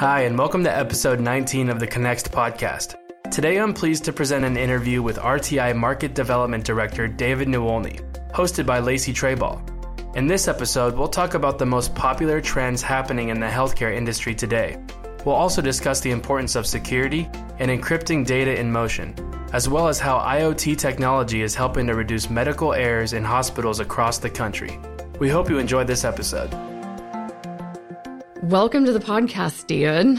Hi, and welcome to episode 19 of the Connext podcast. Today I'm pleased to present an interview with RTI Market Development Director David Niewolny, hosted by Lacey Treyball. In this episode, we'll talk about the most popular trends happening in the healthcare industry today. We'll also discuss the importance of security and encrypting data in motion, as well as how IoT technology is helping to reduce medical errors in hospitals across the country. We hope you enjoyed this episode. Welcome to the podcast, David.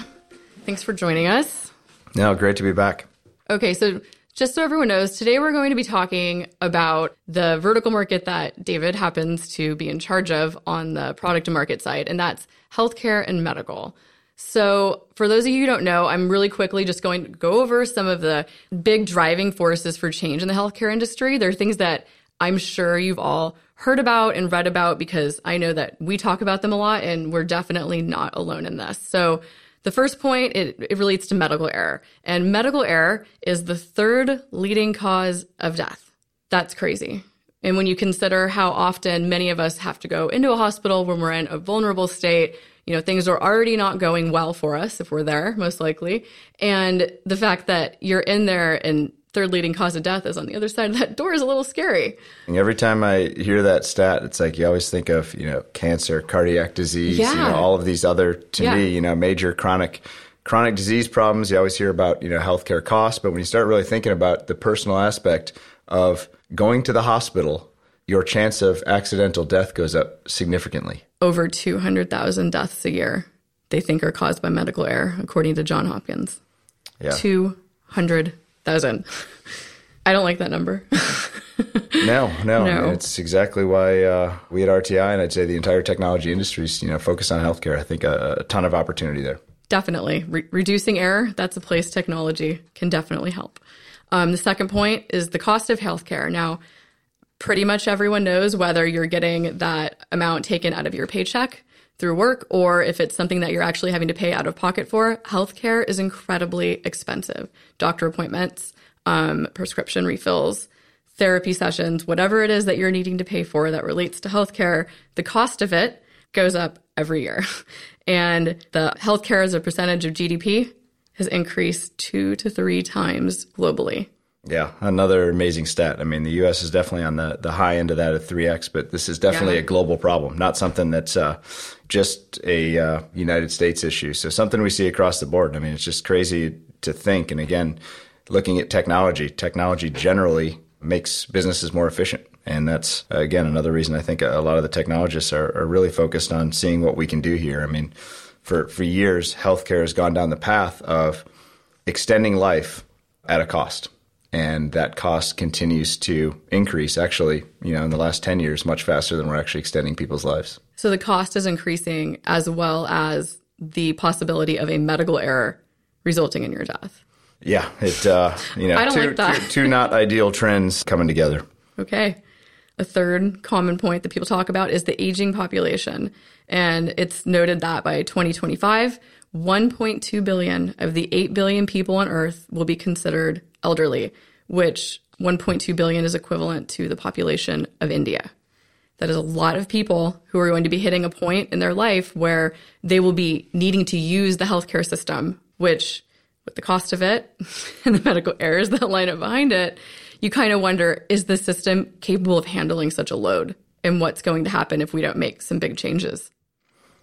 Thanks for joining us. No, great to be back. Okay, so just so everyone knows, today we're going to be talking about the vertical market that David happens to be in charge of on the product to market side, and that's healthcare and medical. So, for those of you who don't know, I'm really quickly just going to go over some of the big driving forces for change in the healthcare industry. There are things that I'm sure you've all heard about and read about because I know that we talk about them a lot and we're definitely not alone in this. So, the first point, it, it relates to medical error. And medical error is the third leading cause of death. That's crazy. And when you consider how often many of us have to go into a hospital when we're in a vulnerable state, you know, things are already not going well for us if we're there, most likely. And the fact that you're in there and third leading cause of death is on the other side of that door is a little scary. And every time I hear that stat, it's like you always think of, you know, cancer, cardiac disease, Yeah. you know, all of these other, to Yeah. me, you know, major chronic chronic disease problems. You always hear about, you know, healthcare costs, but when you start really thinking about the personal aspect of going to the hospital, your chance of accidental death goes up significantly. Over 200,000 deaths a year they think are caused by medical error, according to John Hopkins. Yeah. 200,000. I don't like that number. No, no, No. It's exactly why uh, we at RTI and I'd say the entire technology industry is, you know, focused on healthcare. I think a, a ton of opportunity there. definitely. Re- reducing error, that's a place technology can definitely help. Um, the second point is the cost of healthcare. Now, pretty much everyone knows whether you're getting that amount taken out of your paycheck through work or if it's something that you're actually having to pay out of pocket for. Healthcare is incredibly expensive. Doctor appointments, um, prescription refills, therapy sessions, whatever it is that you're needing to pay for that relates to healthcare, the cost of it goes up every year. And the healthcare as a percentage of GDP has increased two to three times globally. Yeah, another amazing stat. I mean, the U.S. is definitely on the, the high end of that at 3x, but this is definitely Yeah. a global problem, not something that's uh, just a uh, United States issue. So something we see across the board. I mean, it's just crazy to think. And again, looking at technology, technology generally makes businesses more efficient. And that's, again, another reason I think a lot of the technologists are, are really focused on seeing what we can do here. I mean, for, for years, healthcare has gone down the path of extending life at a cost. And that cost continues to increase, actually, you know, in the last 10 years, much faster than we're actually extending people's lives. So the cost is increasing as well as the possibility of a medical error resulting in your death. Yeah, it, uh, you know, I don't two, like that. two, two not ideal trends coming together. Okay. A third common point that people talk about is the aging population. And it's noted that by 2025, 1.2 billion of the 8 billion people on Earth will be considered elderly, which 1.2 billion is equivalent to the population of India. That is a lot of people who are going to be hitting a point in their life where they will be needing to use the healthcare system, which, with the cost of it and the medical errors that line up behind it, you kind of wonder is the system capable of handling such a load? And what's going to happen if we don't make some big changes?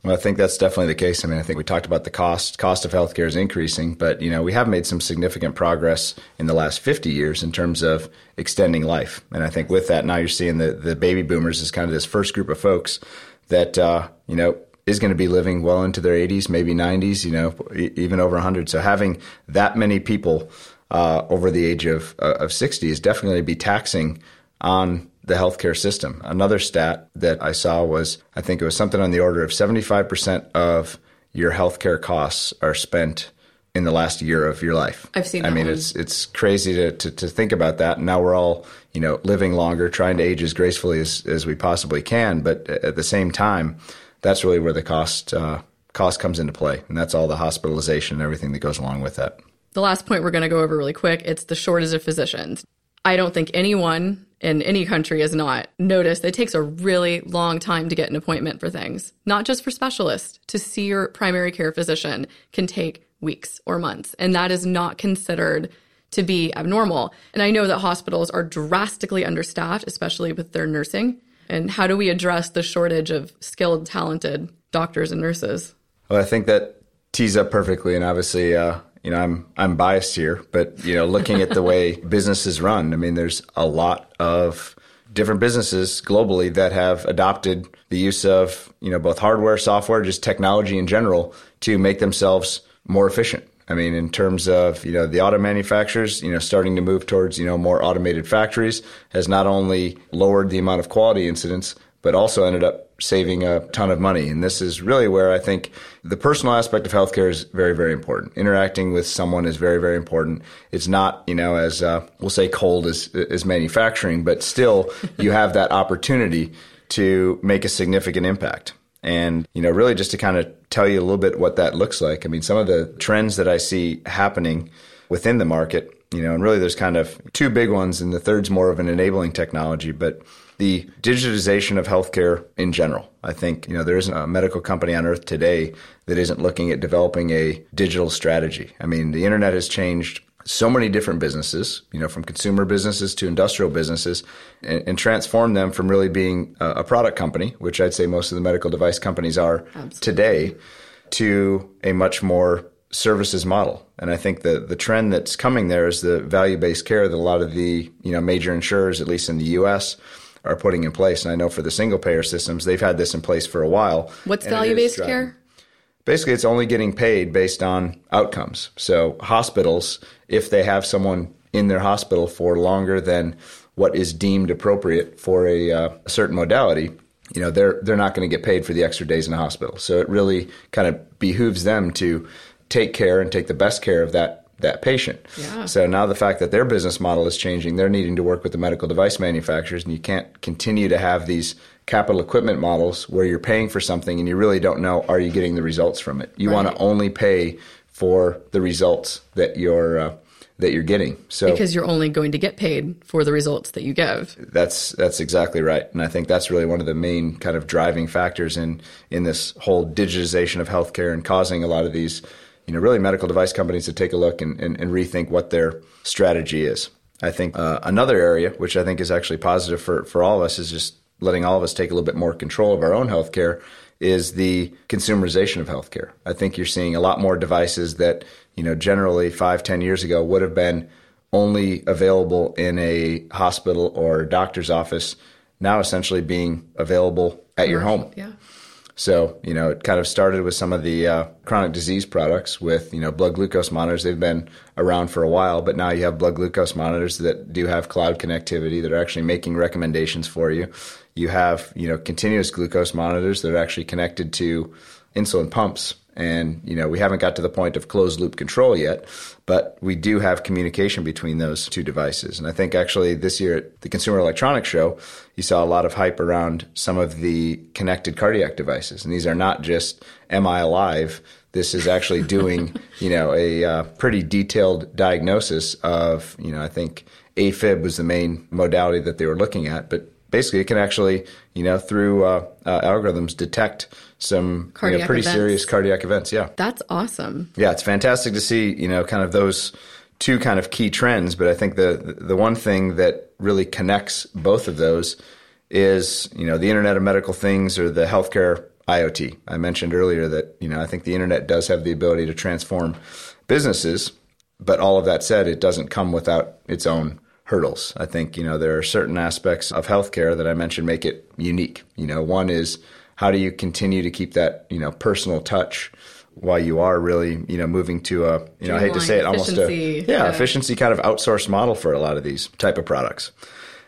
Well, I think that's definitely the case. I mean, I think we talked about the cost. Cost of healthcare is increasing, but you know, we have made some significant progress in the last 50 years in terms of extending life. And I think with that, now you're seeing the the baby boomers is kind of this first group of folks that uh, you know is going to be living well into their 80s, maybe 90s, you know, even over 100. So having that many people uh, over the age of uh, of 60 is definitely be taxing on the healthcare system. Another stat that I saw was I think it was something on the order of 75% of your healthcare costs are spent in the last year of your life. I've seen that. I mean, one. it's it's crazy to, to to think about that. And now we're all you know living longer, trying to age as gracefully as as we possibly can. But at the same time, that's really where the cost uh, cost comes into play, and that's all the hospitalization and everything that goes along with that. The last point we're going to go over really quick it's the shortage of physicians. I don't think anyone in any country is not noticed it takes a really long time to get an appointment for things, not just for specialists. To see your primary care physician can take weeks or months, and that is not considered to be abnormal. And I know that hospitals are drastically understaffed, especially with their nursing. And how do we address the shortage of skilled, talented doctors and nurses? Well, I think that tees up perfectly, and obviously, uh, you know, I'm I'm biased here, but you know, looking at the way businesses run, I mean, there's a lot of different businesses globally that have adopted the use of you know both hardware, software, just technology in general to make themselves more efficient. I mean, in terms of you know the auto manufacturers, you know, starting to move towards you know more automated factories has not only lowered the amount of quality incidents, but also ended up saving a ton of money. And this is really where I think the personal aspect of healthcare is very, very important. Interacting with someone is very, very important. It's not, you know, as uh, we'll say cold as, as manufacturing, but still you have that opportunity to make a significant impact. And, you know, really just to kind of tell you a little bit what that looks like. I mean, some of the trends that I see happening within the market, you know, and really there's kind of two big ones, and the third's more of an enabling technology, but the digitization of healthcare in general. I think, you know, there isn't a medical company on earth today that isn't looking at developing a digital strategy. I mean, the internet has changed so many different businesses, you know, from consumer businesses to industrial businesses, and, and transform them from really being a, a, product company, which I'd say most of the medical device companies are Absolutely. today, to a much more services model. And I think the the trend that's coming there is the value based care that a lot of the you know major insurers, at least in the U.S., are putting in place. And I know for the single payer systems, they've had this in place for a while. What's value based care? Basically, it's only getting paid based on outcomes. So hospitals, if they have someone in their hospital for longer than what is deemed appropriate for a, uh, a certain modality, you know, they're they're not going to get paid for the extra days in the hospital. So it really kind of behooves them to take care and take the best care of that that patient. Yeah. So now the fact that their business model is changing, they're needing to work with the medical device manufacturers, and you can't continue to have these capital equipment models where you're paying for something and you really don't know are you getting the results from it. You right. want to only pay for the results that you're uh, that you're getting. So because you're only going to get paid for the results that you give. That's that's exactly right, and I think that's really one of the main kind of driving factors in in this whole digitization of healthcare and causing a lot of these you know, really medical device companies to take a look and, and, and rethink what their strategy is. I think uh, another area, which I think is actually positive for, for all of us, is just letting all of us take a little bit more control of our own healthcare is the consumerization of healthcare. I think you're seeing a lot more devices that, you know, generally five, ten years ago would have been only available in a hospital or doctor's office, now essentially being available at your home. Yeah. So, you know, it kind of started with some of the uh, chronic disease products with, you know, blood glucose monitors. They've been around for a while, but now you have blood glucose monitors that do have cloud connectivity that are actually making recommendations for you. You have, you know, continuous glucose monitors that are actually connected to insulin pumps and, you know, we haven't got to the point of closed loop control yet, but we do have communication between those two devices. And I think actually this year at the Consumer Electronics Show, you saw a lot of hype around some of the connected cardiac devices. And these are not just Am I alive? This is actually doing, you know, a uh, pretty detailed diagnosis of, you know, I think AFib was the main modality that they were looking at, but basically it can actually, you know, through uh, uh, algorithms detect some you know, pretty events. serious cardiac events. Yeah. That's awesome. Yeah, it's fantastic to see, you know, kind of those two kind of key trends, but I think the the one thing that really connects both of those is, you know, the Internet of Medical Things or the healthcare IoT. I mentioned earlier that, you know, I think the internet does have the ability to transform businesses, but all of that said, it doesn't come without its own hurdles. I think, you know, there are certain aspects of healthcare that I mentioned make it unique. You know, one is how do you continue to keep that, you know, personal touch while you are really, you know, moving to a, you know, I hate to say it, almost a, yeah, yeah, efficiency kind of outsourced model for a lot of these type of products.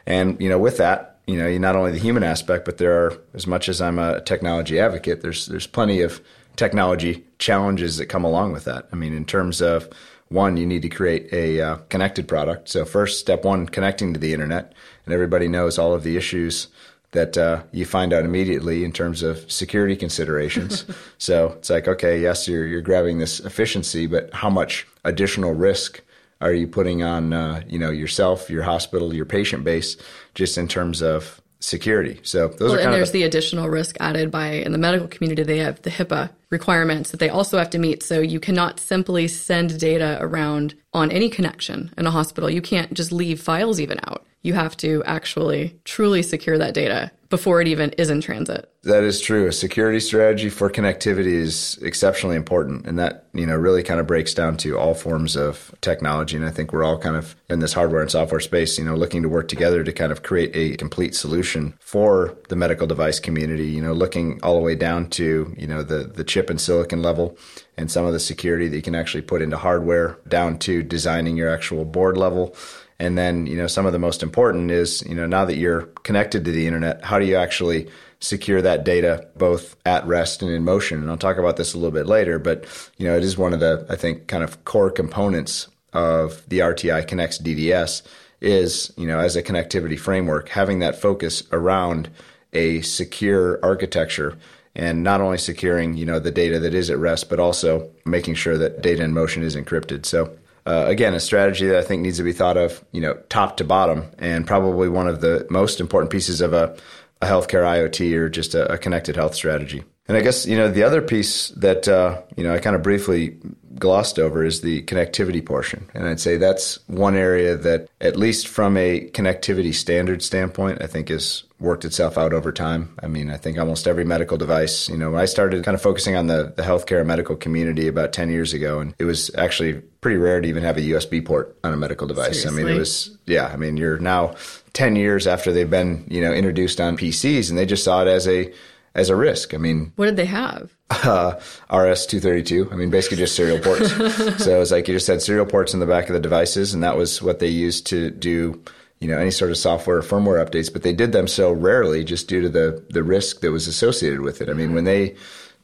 And, you know, with that, you know, not only the human aspect, but there are, as much as I'm a technology advocate, there's, there's plenty of technology challenges that come along with that. I mean, in terms of, one, you need to create a uh, connected product. So first, step one, connecting to the internet, and everybody knows all of the issues that uh, you find out immediately in terms of security considerations. so it's like, okay, yes, you're you're grabbing this efficiency, but how much additional risk are you putting on uh, you know yourself, your hospital, your patient base, just in terms of security. So those well, are and kind there's of the additional risk added by in the medical community they have the HIPAA requirements that they also have to meet. So you cannot simply send data around on any connection in a hospital. You can't just leave files even out. You have to actually truly secure that data before it even is in transit. That is true. A security strategy for connectivity is exceptionally important. And that, you know, really kind of breaks down to all forms of technology. And I think we're all kind of in this hardware and software space, you know, looking to work together to kind of create a complete solution for the medical device community, you know, looking all the way down to, you know, the, the chip and silicon level and some of the security that you can actually put into hardware down to designing your actual board level and then, you know, some of the most important is, you know, now that you're connected to the internet, how do you actually secure that data both at rest and in motion? And I'll talk about this a little bit later, but, you know, it is one of the, I think, kind of core components of the RTI Connext DDS is, you know, as a connectivity framework, having that focus around a secure architecture and not only securing, you know, the data that is at rest, but also making sure that data in motion is encrypted. So uh, again, a strategy that I think needs to be thought of, you know, top to bottom, and probably one of the most important pieces of a, a healthcare IoT or just a, a, connected health strategy. And I guess you know the other piece that uh, you know I kind of briefly glossed over is the connectivity portion, and I'd say that's one area that, at least from a connectivity standard standpoint, I think is worked itself out over time. I mean, I think almost every medical device, you know, I started kind of focusing on the, the healthcare and medical community about 10 years ago, and it was actually pretty rare to even have a USB port on a medical device. Seriously? I mean, it was, yeah, I mean, you're now 10 years after they've been, you know, introduced on PCs, and they just saw it as a, as a risk. I mean, what did they have? Uh, RS 232. I mean, basically just serial ports. so it was like you just had serial ports in the back of the devices, and that was what they used to do you know any sort of software or firmware updates, but they did them so rarely just due to the the risk that was associated with it. I mean, when they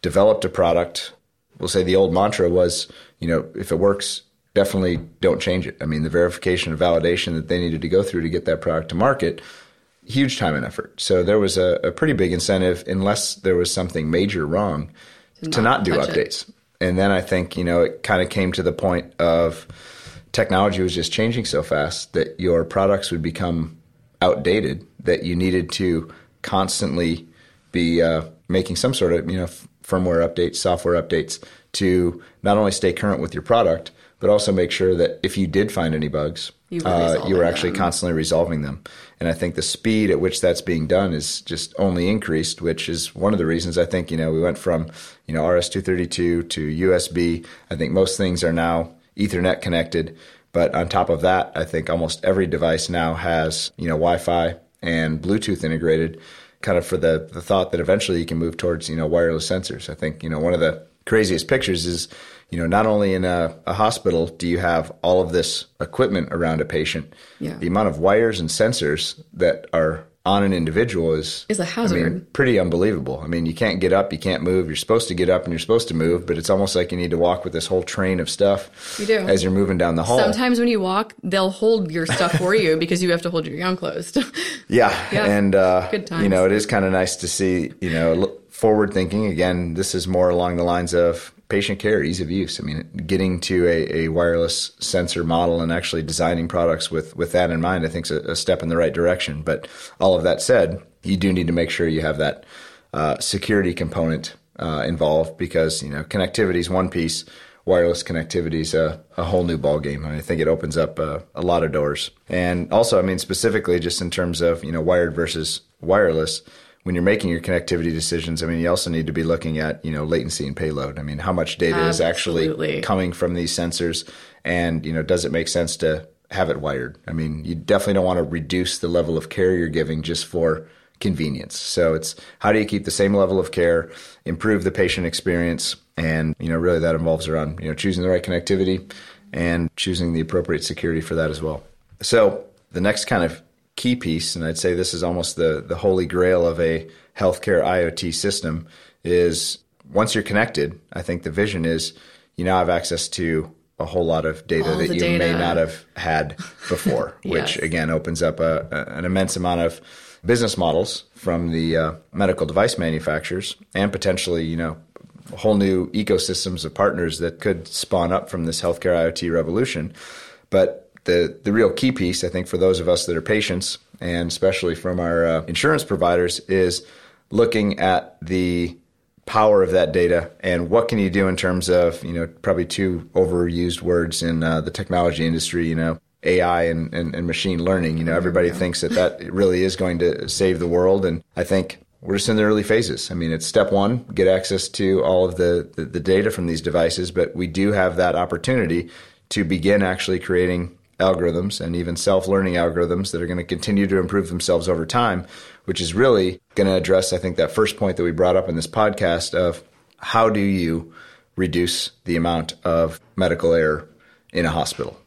developed a product, we'll say the old mantra was, you know, if it works, definitely don't change it. I mean, the verification and validation that they needed to go through to get that product to market, huge time and effort. So there was a, a pretty big incentive, unless there was something major wrong, to not, to not do updates. It. And then I think, you know, it kind of came to the point of technology was just changing so fast that your products would become outdated that you needed to constantly be uh, making some sort of you know f- firmware updates, software updates to not only stay current with your product, but also make sure that if you did find any bugs, you were, uh, you were actually them. constantly resolving them. And I think the speed at which that's being done is just only increased, which is one of the reasons I think you know we went from you know RS two thirty two to USB. I think most things are now Ethernet connected. But on top of that, I think almost every device now has, you know, Wi-Fi and Bluetooth integrated, kind of for the, the thought that eventually you can move towards, you know, wireless sensors. I think, you know, one of the craziest pictures is, you know, not only in a, a hospital do you have all of this equipment around a patient, yeah. the amount of wires and sensors that are on an individual is is a hazard. I mean, pretty unbelievable. I mean, you can't get up, you can't move. You're supposed to get up and you're supposed to move, but it's almost like you need to walk with this whole train of stuff. You do as you're moving down the hall. Sometimes when you walk, they'll hold your stuff for you because you have to hold your gown closed. yeah. yeah, and uh, Good times. you know, it is kind of nice to see. You know, forward thinking. Again, this is more along the lines of patient care, ease of use. I mean, getting to a, a wireless sensor model and actually designing products with, with that in mind, I think is a, a step in the right direction. But all of that said, you do need to make sure you have that uh, security component uh, involved because you know connectivity is one piece, wireless connectivity is a, a whole new ballgame. I, mean, I think it opens up uh, a lot of doors. And also, I mean, specifically just in terms of you know wired versus wireless when you're making your connectivity decisions, I mean, you also need to be looking at, you know, latency and payload. I mean, how much data Absolutely. is actually coming from these sensors and, you know, does it make sense to have it wired? I mean, you definitely don't want to reduce the level of care you're giving just for convenience. So it's how do you keep the same level of care, improve the patient experience, and, you know, really that involves around, you know, choosing the right connectivity and choosing the appropriate security for that as well. So the next kind of key piece, and I'd say this is almost the, the holy grail of a healthcare IoT system, is once you're connected, I think the vision is you now have access to a whole lot of data All that you data. may not have had before, which again opens up a, a, an immense amount of business models from the uh, medical device manufacturers and potentially, you know, whole new ecosystems of partners that could spawn up from this healthcare IoT revolution. But the, the real key piece, I think, for those of us that are patients, and especially from our uh, insurance providers, is looking at the power of that data and what can you do in terms of you know probably two overused words in uh, the technology industry you know AI and, and, and, machine learning you know everybody thinks that that really is going to save the world and I think we're just in the early phases. I mean, it's step one, get access to all of the, the, the data from these devices, but we do have that opportunity to begin actually creating algorithms and even self learning algorithms that are going to continue to improve themselves over time, which is really going to address, I think, that first point that we brought up in this podcast of how do you reduce the amount of medical error in a hospital.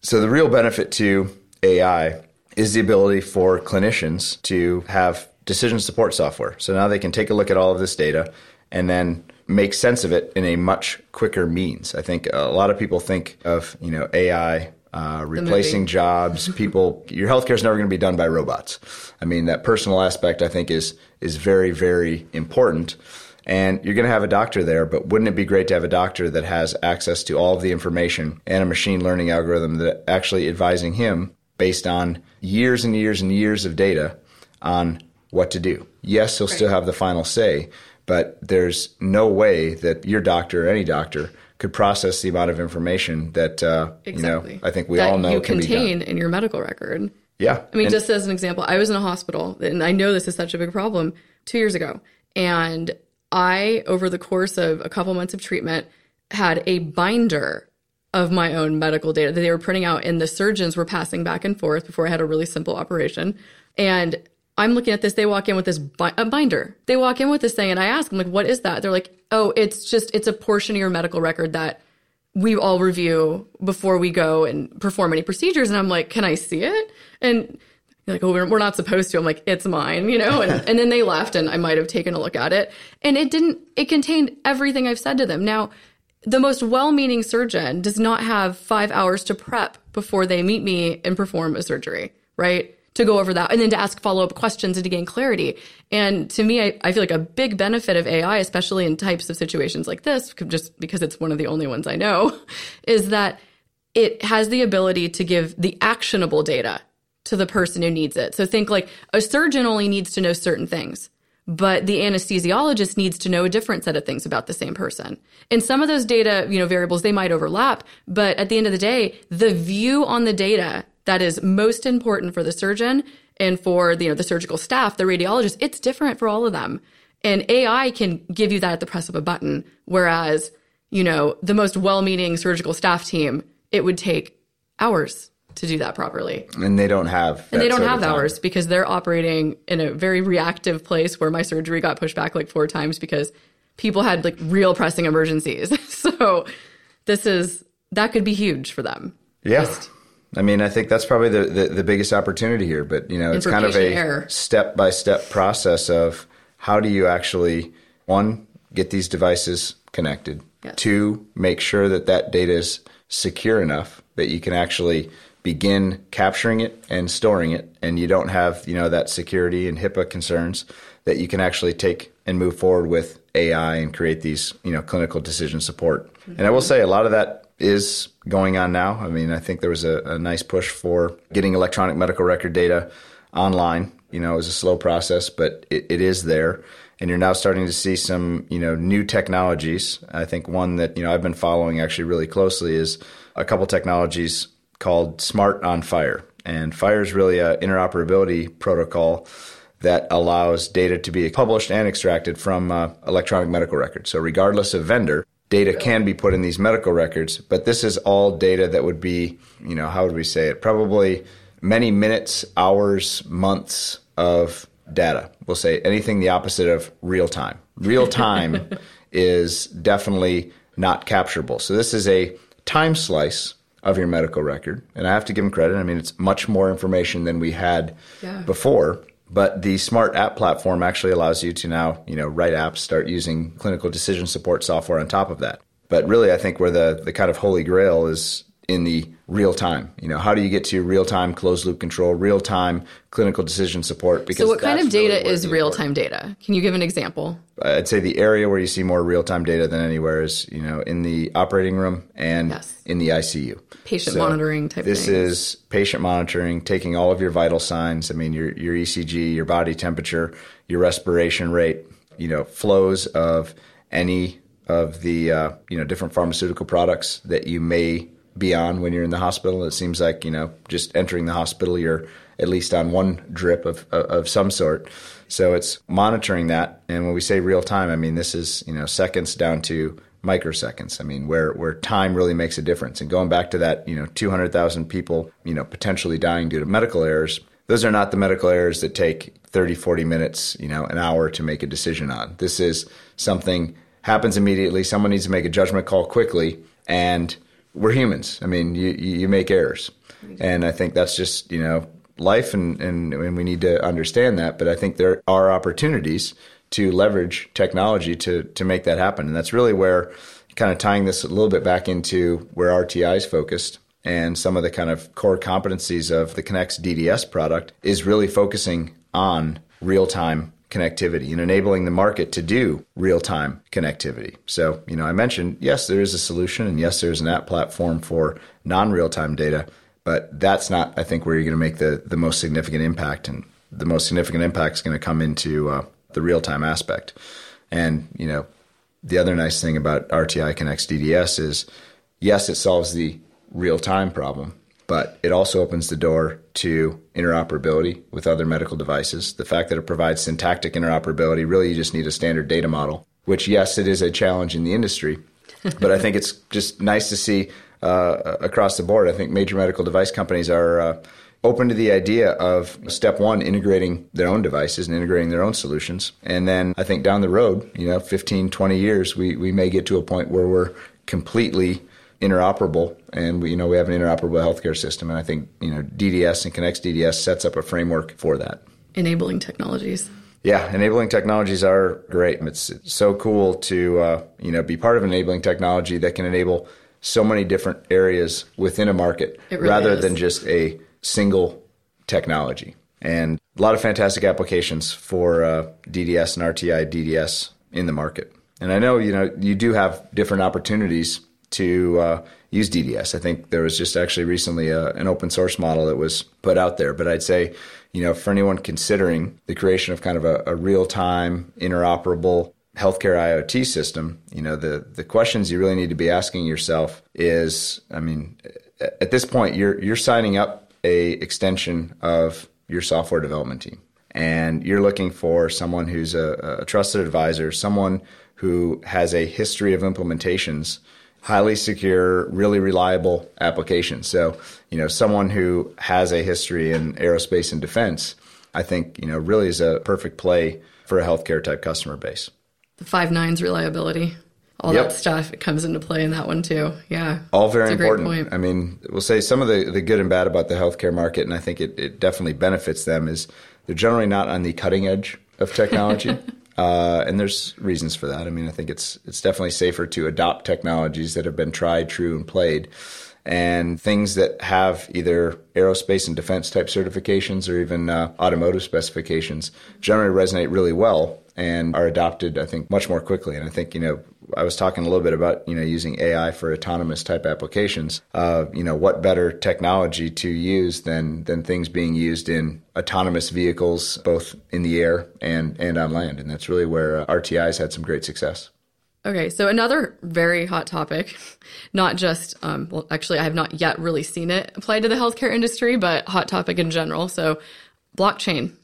So, the real benefit to AI is the ability for clinicians to have decision support software. So now they can take a look at all of this data and then make sense of it in a much quicker means. I think a lot of people think of, you know, AI uh, replacing jobs. People, your healthcare is never going to be done by robots. I mean, that personal aspect I think is is very very important. And you're going to have a doctor there, but wouldn't it be great to have a doctor that has access to all of the information and a machine learning algorithm that actually advising him based on years and years and years of data on what to do. Yes, he'll right. still have the final say, but there's no way that your doctor or any doctor could process the amount of information that uh, exactly. you know. I think we that all know you can contain in your medical record. Yeah, I mean, and, just as an example, I was in a hospital, and I know this is such a big problem. Two years ago, and I, over the course of a couple months of treatment, had a binder of my own medical data that they were printing out, and the surgeons were passing back and forth before I had a really simple operation. And I'm looking at this. They walk in with this bi- a binder. They walk in with this thing, and I ask them like, "What is that?" They're like, "Oh, it's just it's a portion of your medical record that we all review before we go and perform any procedures." And I'm like, "Can I see it?" And like, "Oh, we're, we're not supposed to." I'm like, "It's mine," you know. And, and then they left, and I might have taken a look at it, and it didn't. It contained everything I've said to them. Now, the most well-meaning surgeon does not have five hours to prep before they meet me and perform a surgery, right? To go over that and then to ask follow up questions and to gain clarity. And to me, I, I, feel like a big benefit of AI, especially in types of situations like this, just because it's one of the only ones I know, is that it has the ability to give the actionable data to the person who needs it. So think like a surgeon only needs to know certain things. But the anesthesiologist needs to know a different set of things about the same person. And some of those data, you know, variables, they might overlap. But at the end of the day, the view on the data that is most important for the surgeon and for the, you know, the surgical staff, the radiologist, it's different for all of them. And AI can give you that at the press of a button. Whereas, you know, the most well-meaning surgical staff team, it would take hours to do that properly. And they don't have And they don't have hours because they're operating in a very reactive place where my surgery got pushed back like four times because people had like real pressing emergencies. so this is that could be huge for them. Yeah. Just, I mean, I think that's probably the, the, the biggest opportunity here. But, you know, it's kind of a step by step process of how do you actually, one, get these devices connected, yes. two, make sure that that data is secure enough that you can actually begin capturing it and storing it and you don't have you know that security and HIPAA concerns that you can actually take and move forward with AI and create these you know clinical decision support. Mm-hmm. And I will say a lot of that is going on now. I mean, I think there was a, a, nice push for getting electronic medical record data online. You know, it was a slow process, but it, it is there. And you're now starting to see some, you know, new technologies. I think one that, you know, I've been following actually really closely is a couple technologies called SMART on FHIR. And FHIR is really an interoperability protocol that allows data to be published and extracted from uh, electronic medical records. So regardless of vendor, data can be put in these medical records, but this is all data that would be, you know, how would we say it? Probably many minutes, hours, months of data. We'll say anything the opposite of real time. Real time is definitely not capturable. So this is a time slice of your medical record. And I have to give them credit. I mean, it's much more information than we had yeah. before. But the smart app platform actually allows you to now, you know, write apps, start using clinical decision support software on top of that. But really, I think where the, the kind of holy grail is in the real time. You know, how do you get to real time closed loop control, real time clinical decision support? Because so, what kind of data really is real time data? Can you give an example? I'd say the area where you see more real time data than anywhere is, you know, in the operating room and yes. in the ICU. Patient so monitoring type. This things. is patient monitoring, taking all of your vital signs. I mean, your your ECG, your body temperature, your respiration rate, you know, flows of any of the uh, you know different pharmaceutical products that you may be on when you're in the hospital. It seems like you know just entering the hospital, you're at least on one drip of of some sort. So it's monitoring that, and when we say real time, I mean this is you know seconds down to microseconds. I mean where where time really makes a difference. And going back to that, you know, 200,000 people, you know, potentially dying due to medical errors. Those are not the medical errors that take 30, 40 minutes, you know, an hour to make a decision on. This is something happens immediately. Someone needs to make a judgment call quickly, and we're humans. I mean, you you make errors, and I think that's just you know life, and, and and we need to understand that. But I think there are opportunities to leverage technology to to make that happen, and that's really where kind of tying this a little bit back into where RTI is focused and some of the kind of core competencies of the Connext DDS product is really focusing on real time connectivity and enabling the market to do real time connectivity. So, you know, I mentioned, yes, there is a solution and yes, there's an app platform for non real time data, but that's not, I think, where you're going to make the, the most significant impact. And the most significant impact is going to come into uh, the real time aspect. And, you know, the other nice thing about RTI Connext DDS is, yes, it solves the real time problem, but it also opens the door to interoperability with other medical devices. The fact that it provides syntactic interoperability, really, you just need a standard data model, which, yes, it is a challenge in the industry, but I think it's just nice to see uh, across the board. I think major medical device companies are. Uh, open to the idea of step one integrating their own devices and integrating their own solutions and then i think down the road you know 15 20 years we, we may get to a point where we're completely interoperable, and we, you know we have an interoperable healthcare system, and I think you know DDS and Connext DDS sets up a framework for that. Enabling technologies. Yeah, enabling technologies are great. It's, it's so cool to uh, you know be part of enabling technology that can enable so many different areas within a market really rather is. than just a single technology. And a lot of fantastic applications for uh, DDS and RTI DDS in the market. And I know you know you do have different opportunities to uh, use DDS. I think there was just actually recently a, an open source model that was put out there. But I'd say, you know, for anyone considering the creation of kind of a, a real time, interoperable healthcare IoT system, you know, the the questions you really need to be asking yourself is, I mean, at this point, you're you're signing up a extension of your software development team, and you're looking for someone who's a, a trusted advisor, someone who has a history of implementations highly secure, really reliable application. So, you know, someone who has a history in aerospace and defense, I think, you know, really is a perfect play for a healthcare type customer base. The five nines reliability, all yep. that stuff, it comes into play in that one too. Yeah. All very important. I mean, we'll say some of the, the good and bad about the healthcare market, and I think it, it definitely benefits them, is they're generally not on the cutting edge of technology. Uh, and there's reasons for that. I mean, I think it's it's definitely safer to adopt technologies that have been tried, true, and played, and things that have either aerospace and defense type certifications or even uh, automotive specifications generally resonate really well and are adopted, I think, much more quickly. And I think, you know, I was talking a little bit about, you know, using AI for autonomous type applications. Uh, you know, what better technology to use than than things being used in autonomous vehicles, both in the air and and on land. And that's really where uh, RTI has had some great success. Okay, so another very hot topic, not just, um, well, actually, I have not yet really seen it applied to the healthcare industry, but hot topic in general. So, blockchain.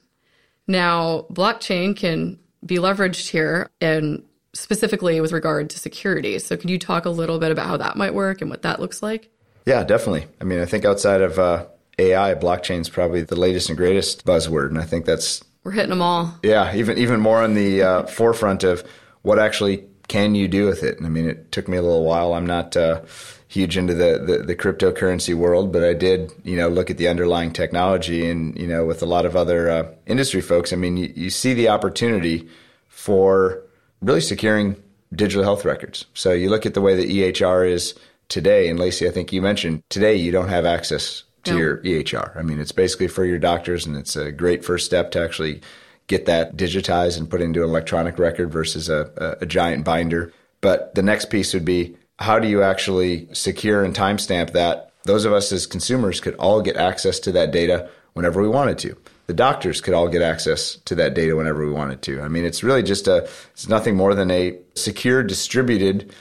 Now, blockchain can be leveraged here and specifically with regard to security. So can you talk a little bit about how that might work and what that looks like? Yeah, definitely. I mean, I think outside of uh, AI, blockchain is probably the latest and greatest buzzword, and I think that's we're hitting them all. Yeah, even even more on the uh, forefront of what actually can you do with it. And I mean, it took me a little while. I'm not uh, huge into the, the, the cryptocurrency world, but I did you know look at the underlying technology, and you know with a lot of other uh, industry folks, I mean, you, you see the opportunity for really securing digital health records. So you look at the way the EHR is today, and Lacey, I think you mentioned today you don't have access to no. your EHR. I mean, it's basically for your doctors, and it's a great first step to actually get that digitized and put into an electronic record versus a, a, a giant binder. But the next piece would be how do you actually secure and timestamp that? Those of us as consumers could all get access to that data whenever we wanted to. The doctors could all get access to that data whenever we wanted to. I mean, it's really just a, it's nothing more than a secure distributed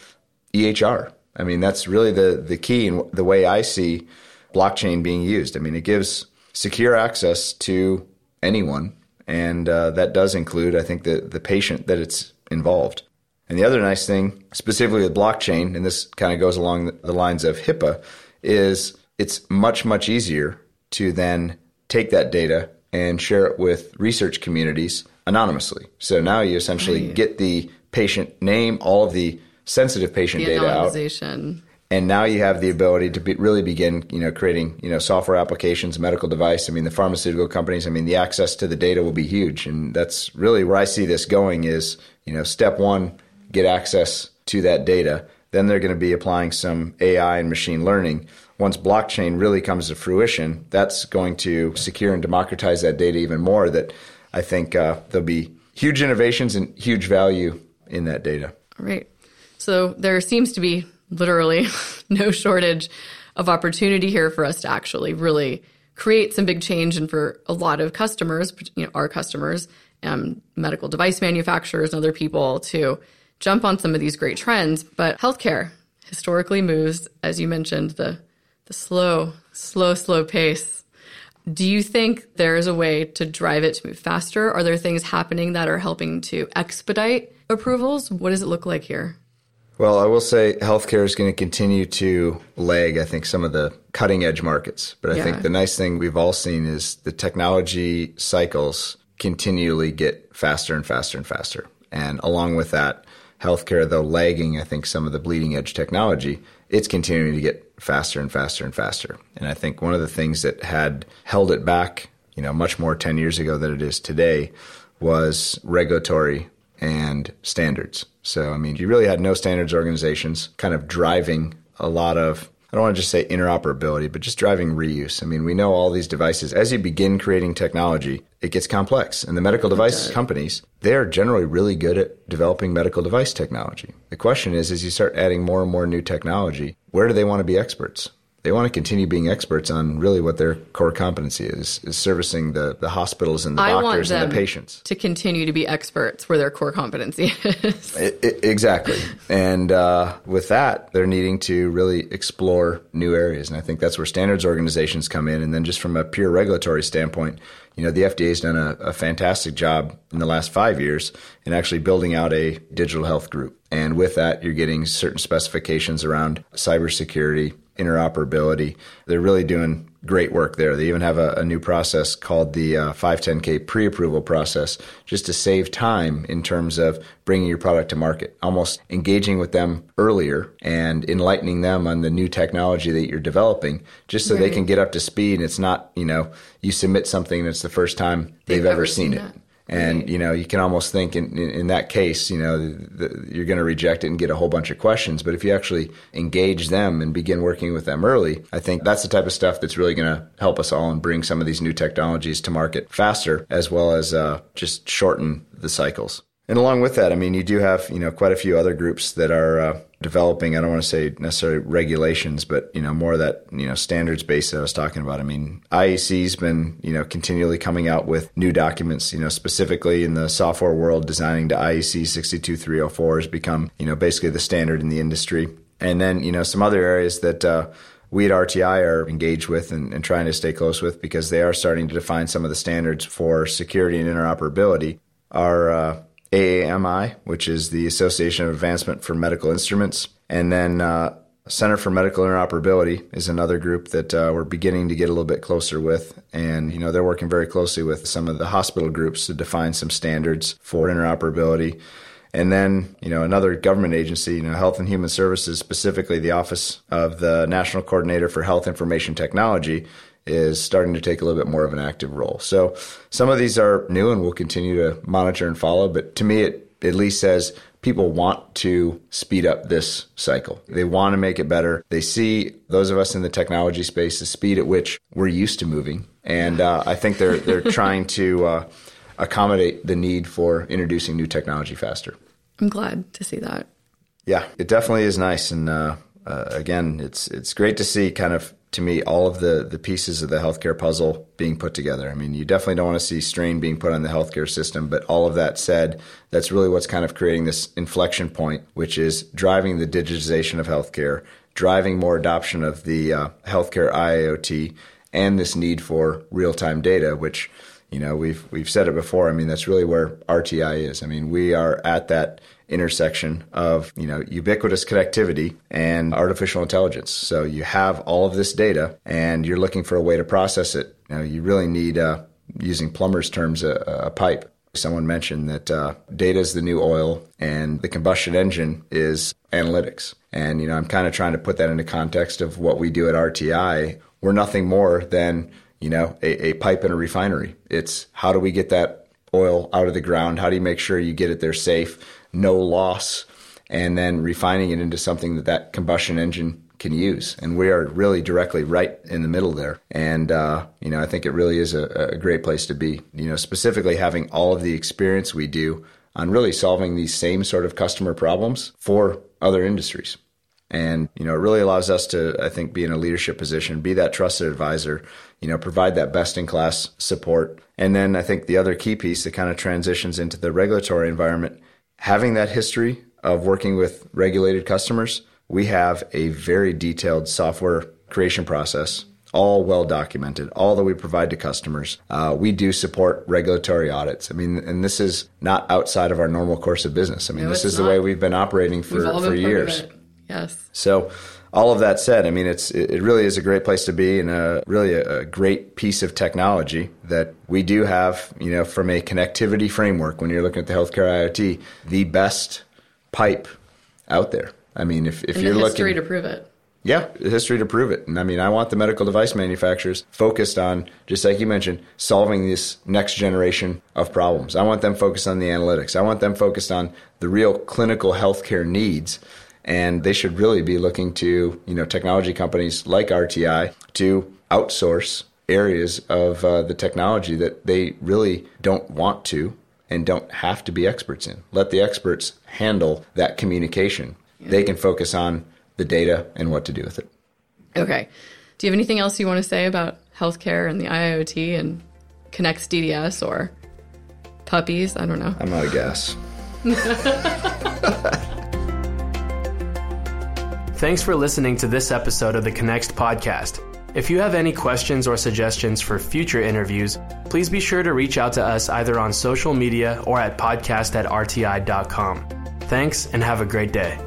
EHR. I mean, that's really the, the key and the way I see blockchain being used. I mean, it gives secure access to anyone, and uh, that does include, I think, the, the patient that it's involved. And the other nice thing, specifically with blockchain, and this kind of goes along the lines of HIPAA, is it's much, much easier to then take that data and share it with research communities anonymously. So now you essentially right. get the patient name, all of the sensitive patient the data out and now you have the ability to be, really begin, you know, creating, you know, software applications, medical device. I mean, the pharmaceutical companies. I mean, the access to the data will be huge, and that's really where I see this going. Is you know, step one, get access to that data. Then they're going to be applying some AI and machine learning. Once blockchain really comes to fruition, that's going to secure and democratize that data even more. That I think uh, there'll be huge innovations and huge value in that data. Right. So there seems to be literally no shortage of opportunity here for us to actually really create some big change and for a lot of customers, you know, our customers, um, medical device manufacturers and other people to jump on some of these great trends. But healthcare historically moves, as you mentioned, the the slow, slow, slow pace. Do you think there is a way to drive it to move faster? Are there things happening that are helping to expedite approvals? What does it look like here? Well, I will say healthcare is going to continue to lag, I think, some of the cutting edge markets. But I yeah. think the nice thing we've all seen is the technology cycles continually get faster and faster and faster. And along with that, healthcare, though lagging, I think, some of the bleeding edge technology, it's continuing to get faster and faster and faster. And I think one of the things that had held it back, you know, much more 10 years ago than it is today was regulatory and standards. So, I mean, you really had no standards organizations kind of driving a lot of, I don't want to just say interoperability, but just driving reuse. I mean, we know all these devices, as you begin creating technology, it gets complex. And the medical device companies, they're generally really good at developing medical device technology. The question is, as you start adding more and more new technology, where do they want to be experts? they want to continue being experts on really what their core competency is is servicing the, the hospitals and the I doctors and the patients to continue to be experts where their core competency is it, it, exactly and uh, with that they're needing to really explore new areas and i think that's where standards organizations come in and then just from a pure regulatory standpoint you know the fda has done a, a fantastic job in the last five years in actually building out a digital health group. And with that you're getting certain specifications around cybersecurity interoperability. They're really doing great work there. They even have a, a new process called the uh, 510K pre approval process just to save time in terms of bringing your product to market, almost engaging with them earlier and enlightening them on the new technology that you're developing just so right. they can get up to speed. And it's not, you know, you submit something and it's the first time they've, they've ever seen, seen it. And you know, you can almost think in, in, in that case, you know, the, the, you're going to reject it and get a whole bunch of questions. But if you actually engage them and begin working with them early, I think that's the type of stuff that's really going to help us all and bring some of these new technologies to market faster, as well as uh, just shorten the cycles. And along with that, I mean, you do have you know quite a few other groups that are uh, developing. I don't want to say necessarily regulations, but you know more of that you know standards based that I was talking about. I mean, IEC's been you know continually coming out with new documents. You know, specifically in the software world, designing to IEC 62304 has become you know basically the standard in the industry. And then you know some other areas that. Uh, we at RTI are engaged with and, and, trying to stay close with because they are starting to define some of the standards for security and interoperability. Are uh, AAMI, which is the Association of Advancement for Medical Instruments, and then uh, Center for Medical Interoperability is another group that uh, we're beginning to get a little bit closer with, and you know they're working very closely with some of the hospital groups to define some standards for interoperability. And then, you know, another government agency, you know, Health and Human Services, specifically the Office of the National Coordinator for Health Information Technology, is starting to take a little bit more of an active role. So some of these are new and we'll continue to monitor and follow. But to me, it at least says people want to speed up this cycle. They want to make it better. They see those of us in the technology space, the speed at which we're used to moving. And uh, I think they're, they're trying to uh, accommodate the need for introducing new technology faster. I'm glad to see that. Yeah, it definitely is nice. And uh, uh again, it's, it's great to see kind of to me all of the the pieces of the healthcare puzzle being put together. I mean, you definitely don't want to see strain being put on the healthcare system, but all of that said, that's really what's kind of creating this inflection point, which is driving the digitization of healthcare, driving more adoption of the uh, healthcare IoT, and this need for real time data, which you know we've we've said it before. I mean, that's really where RTI is. I mean, we are at that intersection of you know ubiquitous connectivity and artificial intelligence. So you have all of this data, and you're looking for a way to process it. You, know, you really need, uh, using plumber's terms, a, a, pipe. Someone mentioned that uh, data is the new oil, and the combustion engine is analytics. And you know, I'm kind of trying to put that into context of what we do at RTI. We're nothing more than you know a, a pipe in a refinery. It's how do we get that oil out of the ground? How do you make sure you get it there safe? No loss, and then refining it into something that that combustion engine can use. And we are really directly right in the middle there. And, uh, you know, I think it really is a, a great place to be, you know, specifically having all of the experience we do on really solving these same sort of customer problems for other industries. And, you know, it really allows us to, I think, be in a leadership position, be that trusted advisor, you know, provide that best in class support. And then I think the other key piece that kind of transitions into the regulatory environment having that history of working with regulated customers, we have a very detailed software creation process, all well documented, all that we provide to customers. Uh, we do support regulatory audits. I mean, and this is not outside of our normal course of business. I mean, no, this is not. the way we've been operating for, for years. Yes. So, all of that said, I mean, it's it really is a great place to be and a really a, a, great piece of technology that we do have. You know, from a connectivity framework, when you're looking at the healthcare IoT, the best pipe out there. I mean, if if and you're history looking, to prove it. Yeah, history to prove it. And I mean, I want the medical device manufacturers focused on, just like you mentioned, solving this next generation of problems. I want them focused on the analytics. I want them focused on the real clinical healthcare needs and they should really be looking to you know technology companies like RTI to outsource areas of uh, the technology that they really don't want to and don't have to be experts in. Let the experts handle that communication. Yeah. They can focus on the data and what to do with it. Okay. Do you have anything else you want to say about healthcare and the IoT and Connext DDS or puppies? I don't know. I'm not a guess. Thanks for listening to this episode of the Connext podcast. If you have any questions or suggestions for future interviews, please be sure to reach out to us either on social media or at podcast at rti.com. Thanks and have a great day.